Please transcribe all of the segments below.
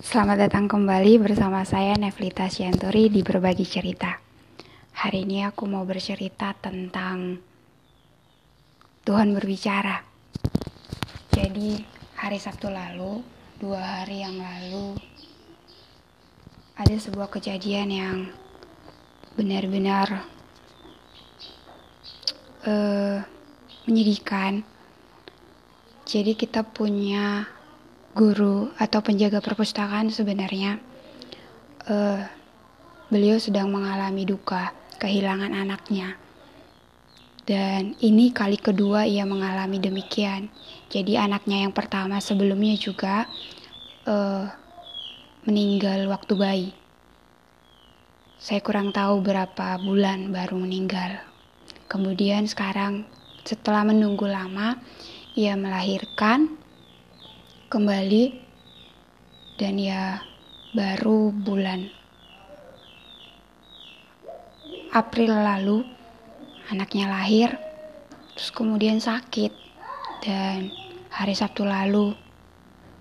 Selamat datang kembali bersama saya Nevlita Sianturi di Berbagi Cerita. Hari ini aku mau bercerita tentang Tuhan berbicara. Jadi hari Sabtu lalu, dua hari yang lalu, ada sebuah kejadian yang benar-benar uh, menyedihkan. Jadi kita punya guru atau penjaga perpustakaan sebenarnya uh, beliau sedang mengalami duka kehilangan anaknya. Dan ini kali kedua ia mengalami demikian. Jadi anaknya yang pertama sebelumnya juga uh, meninggal waktu bayi. Saya kurang tahu berapa bulan baru meninggal. Kemudian sekarang setelah menunggu lama ia melahirkan kembali dan ya baru bulan April lalu anaknya lahir terus kemudian sakit dan hari Sabtu lalu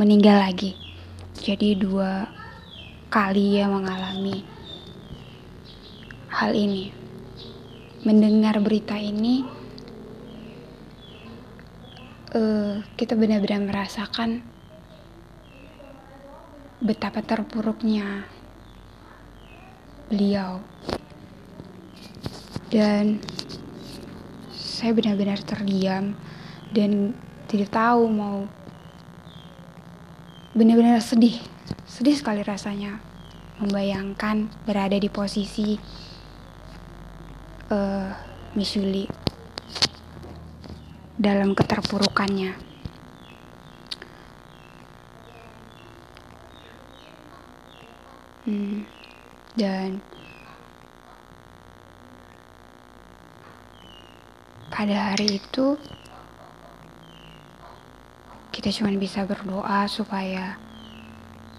meninggal lagi. Jadi dua kali ya mengalami hal ini. Mendengar berita ini uh, kita benar-benar merasakan betapa terpuruknya beliau. Dan saya benar-benar terdiam dan tidak tahu mau benar-benar sedih sedih sekali rasanya membayangkan berada di posisi uh, Miss Yuli dalam keterpurukannya. Hmm, dan pada hari itu kita cuma bisa berdoa supaya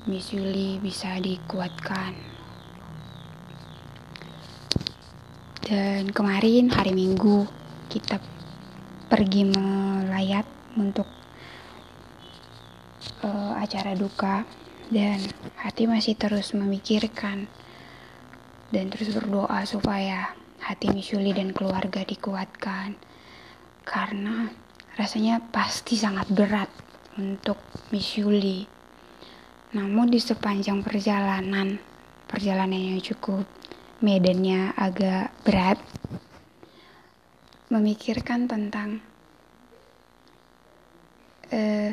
Miss Yuli bisa dikuatkan. Dan kemarin hari Minggu kita pergi melayat untuk uh, acara duka. Dan hati masih terus memikirkan dan terus berdoa supaya hati Misuli dan keluarga dikuatkan. Karena rasanya pasti sangat berat untuk Misuli namun di sepanjang perjalanan perjalanan yang cukup medannya agak berat memikirkan tentang uh,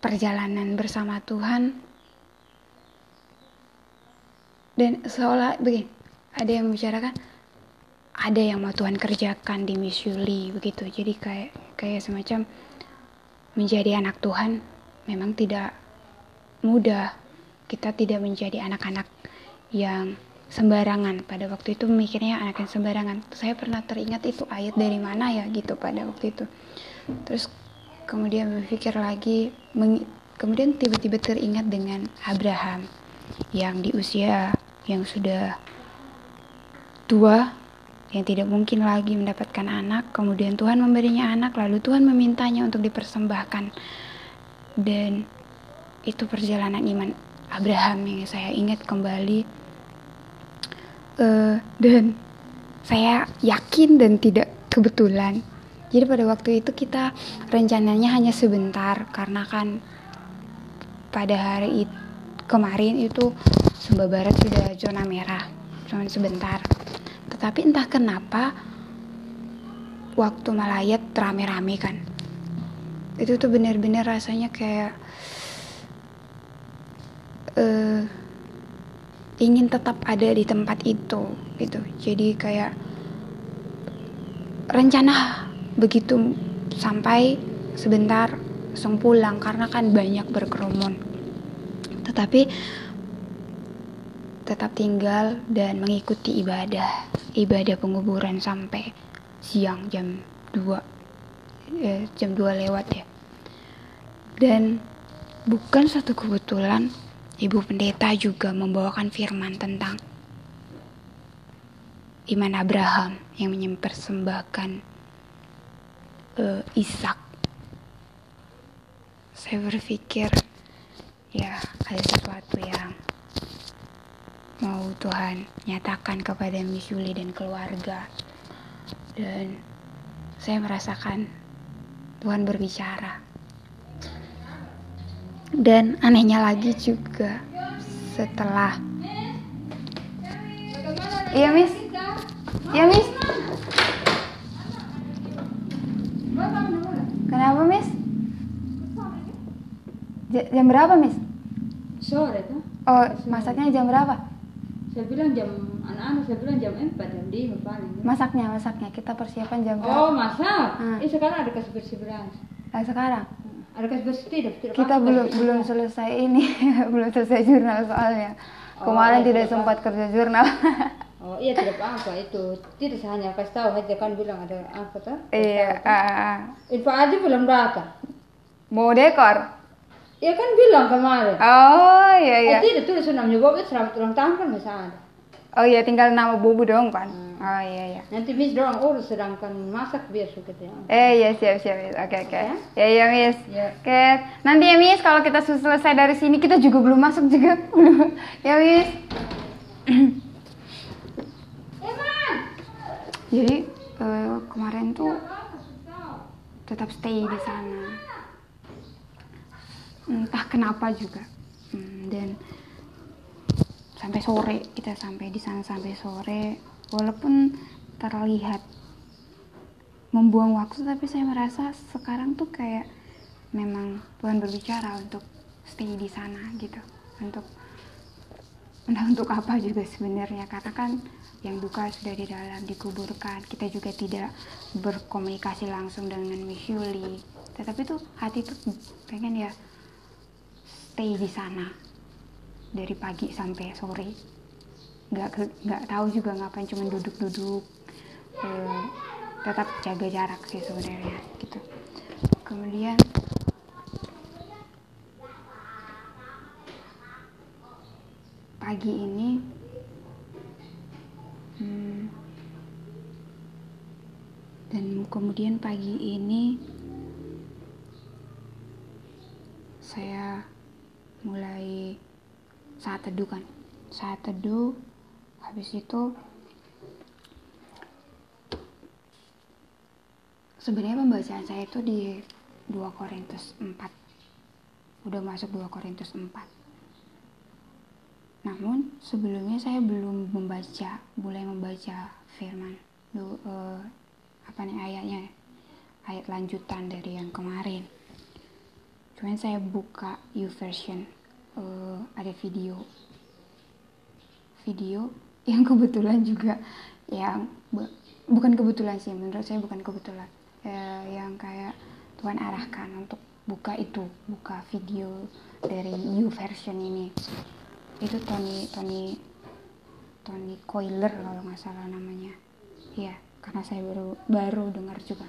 perjalanan bersama Tuhan. Dan seolah begini ada yang membicarakan ada yang mau Tuhan kerjakan di Miss Yuli begitu. Jadi kayak kayak semacam menjadi anak Tuhan memang tidak mudah. Kita tidak menjadi anak-anak yang sembarangan. Pada waktu itu mikirnya anak yang sembarangan. Saya pernah teringat itu ayat dari mana ya gitu pada waktu itu. Terus kemudian berpikir lagi kemudian tiba-tiba teringat dengan Abraham yang di usia yang sudah tua yang tidak mungkin lagi mendapatkan anak. Kemudian Tuhan memberinya anak lalu Tuhan memintanya untuk dipersembahkan. Dan itu perjalanan iman Abraham yang saya ingat kembali uh, dan saya yakin dan tidak kebetulan jadi pada waktu itu kita rencananya hanya sebentar karena kan pada hari itu, kemarin itu Sumba Barat sudah zona merah, cuma sebentar. Tetapi entah kenapa waktu melayat rame-rame kan. Itu tuh benar-benar rasanya kayak uh, ingin tetap ada di tempat itu gitu. Jadi kayak rencana begitu sampai sebentar langsung pulang karena kan banyak berkerumun tetapi tetap tinggal dan mengikuti ibadah ibadah penguburan sampai siang jam 2 eh, jam 2 lewat ya dan bukan satu kebetulan ibu pendeta juga membawakan firman tentang iman Abraham yang mempersembahkan uh, Ishak. Saya berpikir ya ada sesuatu yang mau Tuhan nyatakan kepada Miss Yuli dan keluarga dan saya merasakan Tuhan berbicara dan anehnya lagi juga setelah iya Miss. Iya Miss. Kenapa Miss? Jam berapa Miss? Sore tuh. Oh masaknya jam berapa? Saya bilang jam anak-anak saya bilang jam 4 jam 5 paling. Masaknya masaknya. Kita persiapan jam berapa? oh masak? Hmm. eh sekarang ada kasih bersih beras. Nah, sekarang kita belum belum selesai ini belum selesai jurnal soalnya. Oh, kemarin iya, tidak sempat kerja jurnal. Oh iya tidak apa itu. Tidak hanya kasih tahu aja kan bilang ada apa tuh? Iya ah, ah, ah. info aja belum datang mau dekor? Ya kan bilang kemarin. Oh iya iya. Eh, tidak tulis namanya Bob itu selamat ulang tahun kan masih ada oh iya tinggal nama bubu dong kan Hmm. oh iya iya. Nanti Miss doang. Urus sedangkan masak biar suka dia eh iya siap siap. Miss. oke. Oke. Ya. ya iya miss. Ya. Oke. Nanti ya miss kalau kita selesai dari sini kita juga belum masuk juga. Ya miss. Jadi eh, kemarin tuh tetap stay di sana. Entah kenapa juga. Hmm, dan sampai sore kita sampai di sana sampai sore. Walaupun terlihat membuang waktu tapi saya merasa sekarang tuh kayak memang Tuhan berbicara untuk stay di sana gitu. Untuk entah untuk apa juga sebenarnya? Karena kan yang duka sudah di dalam dikuburkan. Kita juga tidak berkomunikasi langsung dengan Miss Yuli. Tetapi tuh hati tuh pengen ya stay di sana dari pagi sampai sore. Nggak nggak tahu juga ngapain cuman duduk-duduk. Eh, tetap jaga jarak sih sebenarnya gitu. Kemudian pagi ini hmm, dan kemudian pagi ini saya mulai saat teduh kan? Saat teduh habis itu sebenarnya pembacaan saya itu di 2 Korintus 4 udah masuk 2 Korintus 4 namun sebelumnya saya belum membaca mulai membaca firman. Lu, eh, apa nih ayatnya? Ayat lanjutan dari yang kemarin. Cuman saya buka YouVersion eh, ada video. Video yang kebetulan juga yang bu- bukan kebetulan sih menurut saya bukan kebetulan. Eh, yang kayak Tuhan arahkan untuk buka itu buka video dari YouVersion ini. Itu Tony Tony Tony Coiler kalau nggak salah namanya. Iya karena saya baru baru dengar juga.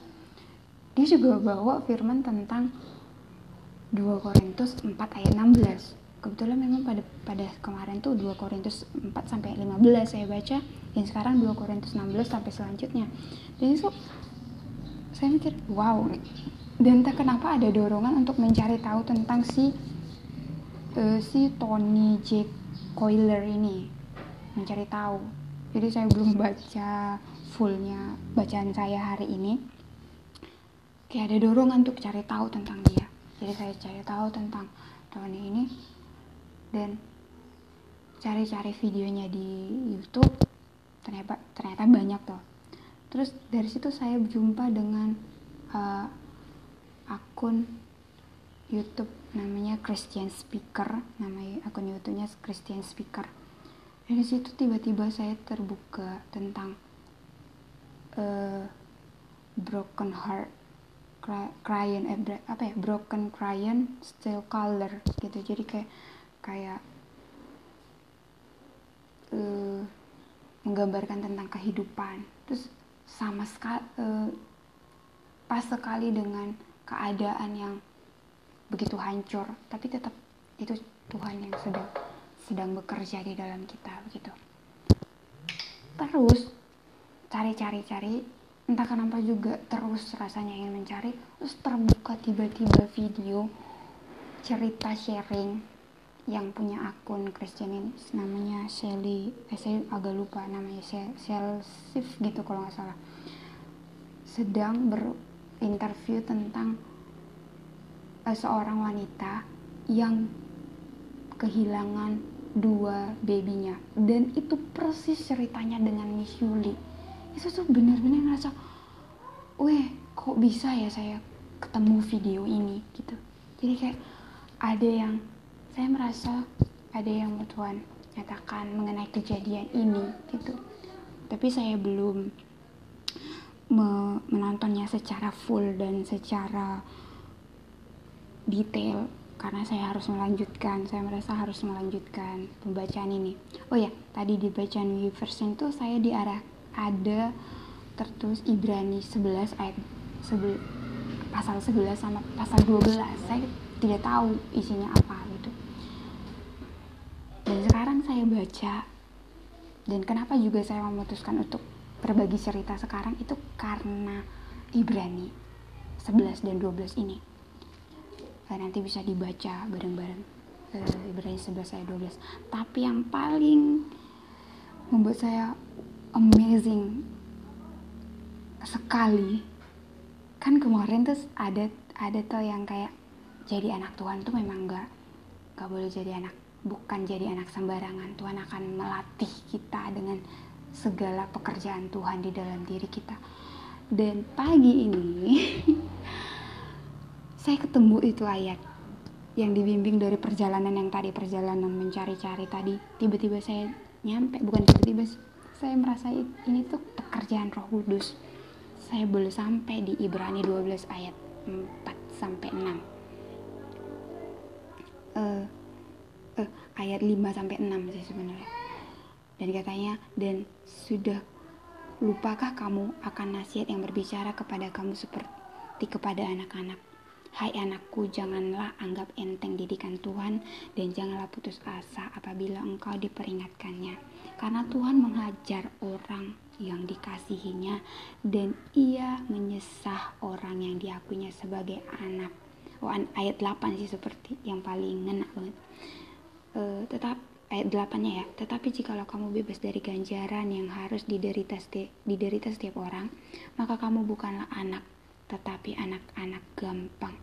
Dia juga bawa firman tentang 2 Korintus 4 ayat 16 kebetulan memang pada pada kemarin tuh 2 Korintus 4 sampai 15 saya baca dan sekarang 2 Korintus 16 sampai selanjutnya. Dan itu saya mikir wow. Dan entah kenapa ada dorongan untuk mencari tahu tentang si eh, si Tony J. Coiler ini mencari tahu. Jadi saya belum baca fullnya bacaan saya hari ini. Kayak ada dorongan untuk cari tahu tentang dia. Jadi saya cari tahu tentang Tony ini dan cari-cari videonya di YouTube ternyata ternyata banyak tuh. Terus dari situ saya berjumpa dengan uh, akun YouTube namanya Christian Speaker. Namanya akun YouTube-nya Christian Speaker. Dari situ tiba-tiba saya terbuka tentang uh, broken heart cry- crying eh, apa ya broken crying still color gitu. Jadi kayak kayak eh, menggambarkan tentang kehidupan. Terus sama sekali pas sekali dengan keadaan yang begitu hancur tapi tetap itu Tuhan yang sedang sedang bekerja di dalam kita begitu. Terus cari-cari-cari entah kenapa juga terus rasanya ingin mencari terus terbuka tiba-tiba video cerita sharing yang punya akun Christian ini namanya Shelly eh, saya agak lupa namanya Selsif gitu kalau nggak salah. Sedang berinterview tentang uh, seorang wanita yang kehilangan dua babynya. Dan itu persis ceritanya dengan Miss Yuli. Itu tuh benar-benar ngerasa weh kok bisa ya saya ketemu video ini? Gitu. Jadi kayak ada yang saya merasa ada yang Tuhan nyatakan mengenai kejadian ini gitu. Tapi saya belum me menontonnya secara full dan secara detail karena saya harus melanjutkan saya merasa harus melanjutkan pembacaan ini. Oh ya tadi di bacaan Version itu saya diarah ada tertulis Ibrani 11 ayat sebel, pasal 11 sama pasal 12 saya tidak tahu isinya apa gitu saya baca dan kenapa juga saya memutuskan untuk berbagi cerita sekarang itu karena Ibrani 11 dan 12 ini. Nah, nanti bisa dibaca bareng-bareng. Uh, Ibrani 11 ayat 12 tapi yang paling membuat saya amazing sekali kan kemarin tuh ada ada tuh yang kayak jadi anak Tuhan tuh memang gak gak boleh jadi anak bukan jadi anak sembarangan. Tuhan akan melatih kita dengan segala pekerjaan Tuhan di dalam diri kita. Dan pagi ini saya ketemu itu ayat yang dibimbing dari perjalanan yang tadi perjalanan mencari-cari tadi. Tiba-tiba saya nyampe bukan tiba-tiba saya merasa ini tuh pekerjaan Roh Kudus. Saya boleh sampai di Ibrani 12 ayat 4 sampai 6 uh, uh, ayat 5 sampai 6 sih sebenarnya. Dan katanya dan sudah lupakah kamu akan nasihat yang berbicara kepada kamu seperti kepada anak-anak. Hai anakku, janganlah anggap enteng didikan Tuhan dan janganlah putus asa apabila engkau diperingatkannya. Karena Tuhan menghajar orang yang dikasihinya dan ia menyesah orang yang diakuinya sebagai anak. Oh, ayat 8 sih seperti yang paling ngena banget uh, tetap ayat 8-nya ya. Tetapi jikalau kamu bebas dari ganjaran yang harus diderita setiap, diderita setiap orang, maka kamu bukanlah anak, tetapi anak-anak gampang.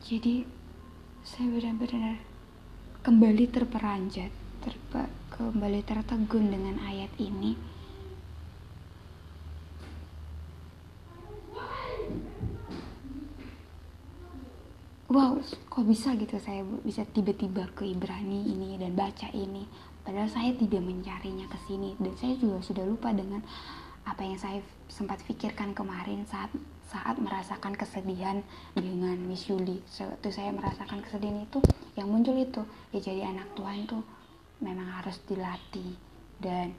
Jadi saya benar-benar kembali terperanjat, terpa, kembali tertegun dengan ayat ini wow kok bisa gitu saya bisa tiba-tiba ke Ibrani ini dan baca ini. Padahal saya tidak mencarinya ke sini. Dan saya juga sudah lupa dengan apa yang saya sempat pikirkan kemarin saat saat merasakan kesedihan dengan Miss Yuli. Waktu saya merasakan kesedihan itu yang muncul itu ya jadi anak Tuhan tuh memang harus dilatih. Dan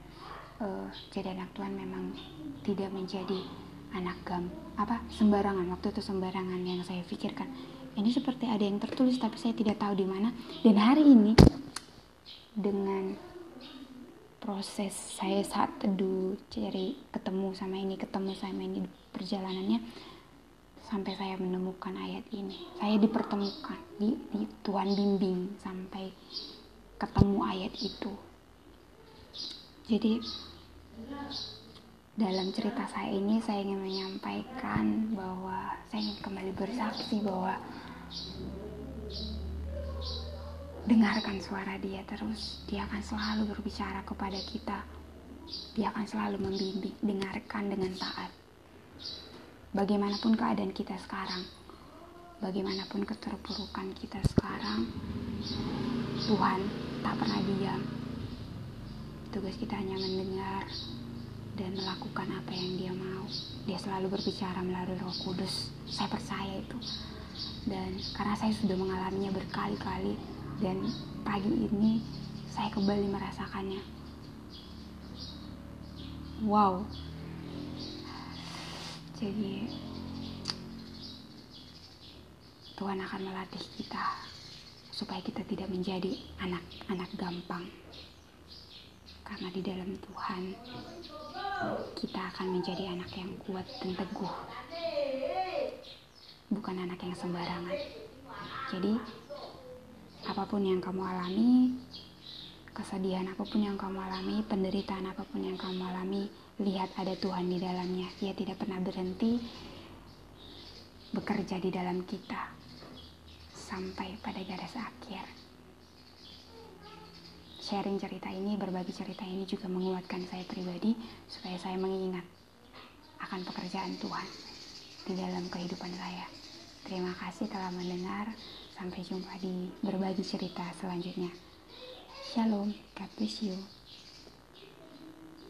uh, jadi anak Tuhan memang tidak menjadi anak gam apa sembarangan. Waktu itu sembarangan yang saya pikirkan ini seperti ada yang tertulis tapi saya tidak tahu di mana. Dan hari ini dengan proses saya saat teduh cari ketemu sama ini ketemu sama ini perjalanannya sampai saya menemukan ayat ini. Saya dipertemukan di, di Tuhan bimbing sampai ketemu ayat itu. Jadi dalam cerita saya ini saya ingin menyampaikan bahwa saya ingin kembali bersaksi bahwa dengarkan suara dia terus. Dia akan selalu berbicara kepada kita. Dia akan selalu membimbing. Dengarkan dengan taat. Bagaimanapun keadaan kita sekarang bagaimanapun keterpurukan kita sekarang Tuhan tak pernah diam. Tugas kita hanya mendengar dan melakukan apa yang dia mau. Dia selalu berbicara melalui Roh Kudus. Saya percaya itu. Dan karena saya sudah mengalaminya berkali-kali dan pagi ini saya kembali merasakannya. Wow. Jadi Tuhan akan melatih kita supaya kita tidak menjadi anak-anak gampang karena di dalam Tuhan kita akan menjadi anak yang kuat dan teguh bukan anak yang sembarangan jadi apa pun yang kamu alami, kesedihan apa pun yang kamu alami, penderitaan apa pun yang kamu alami, lihat ada Tuhan di dalamnya. Ia tidak pernah berhenti bekerja di dalam kita sampai pada garis akhir. Sharing cerita ini, berbagi cerita ini juga menguatkan saya pribadi supaya saya mengingat akan pekerjaan Tuhan di dalam kehidupan saya. Terima kasih telah mendengar. Sampai jumpa di berbagi cerita selanjutnya. Shalom, God bless you.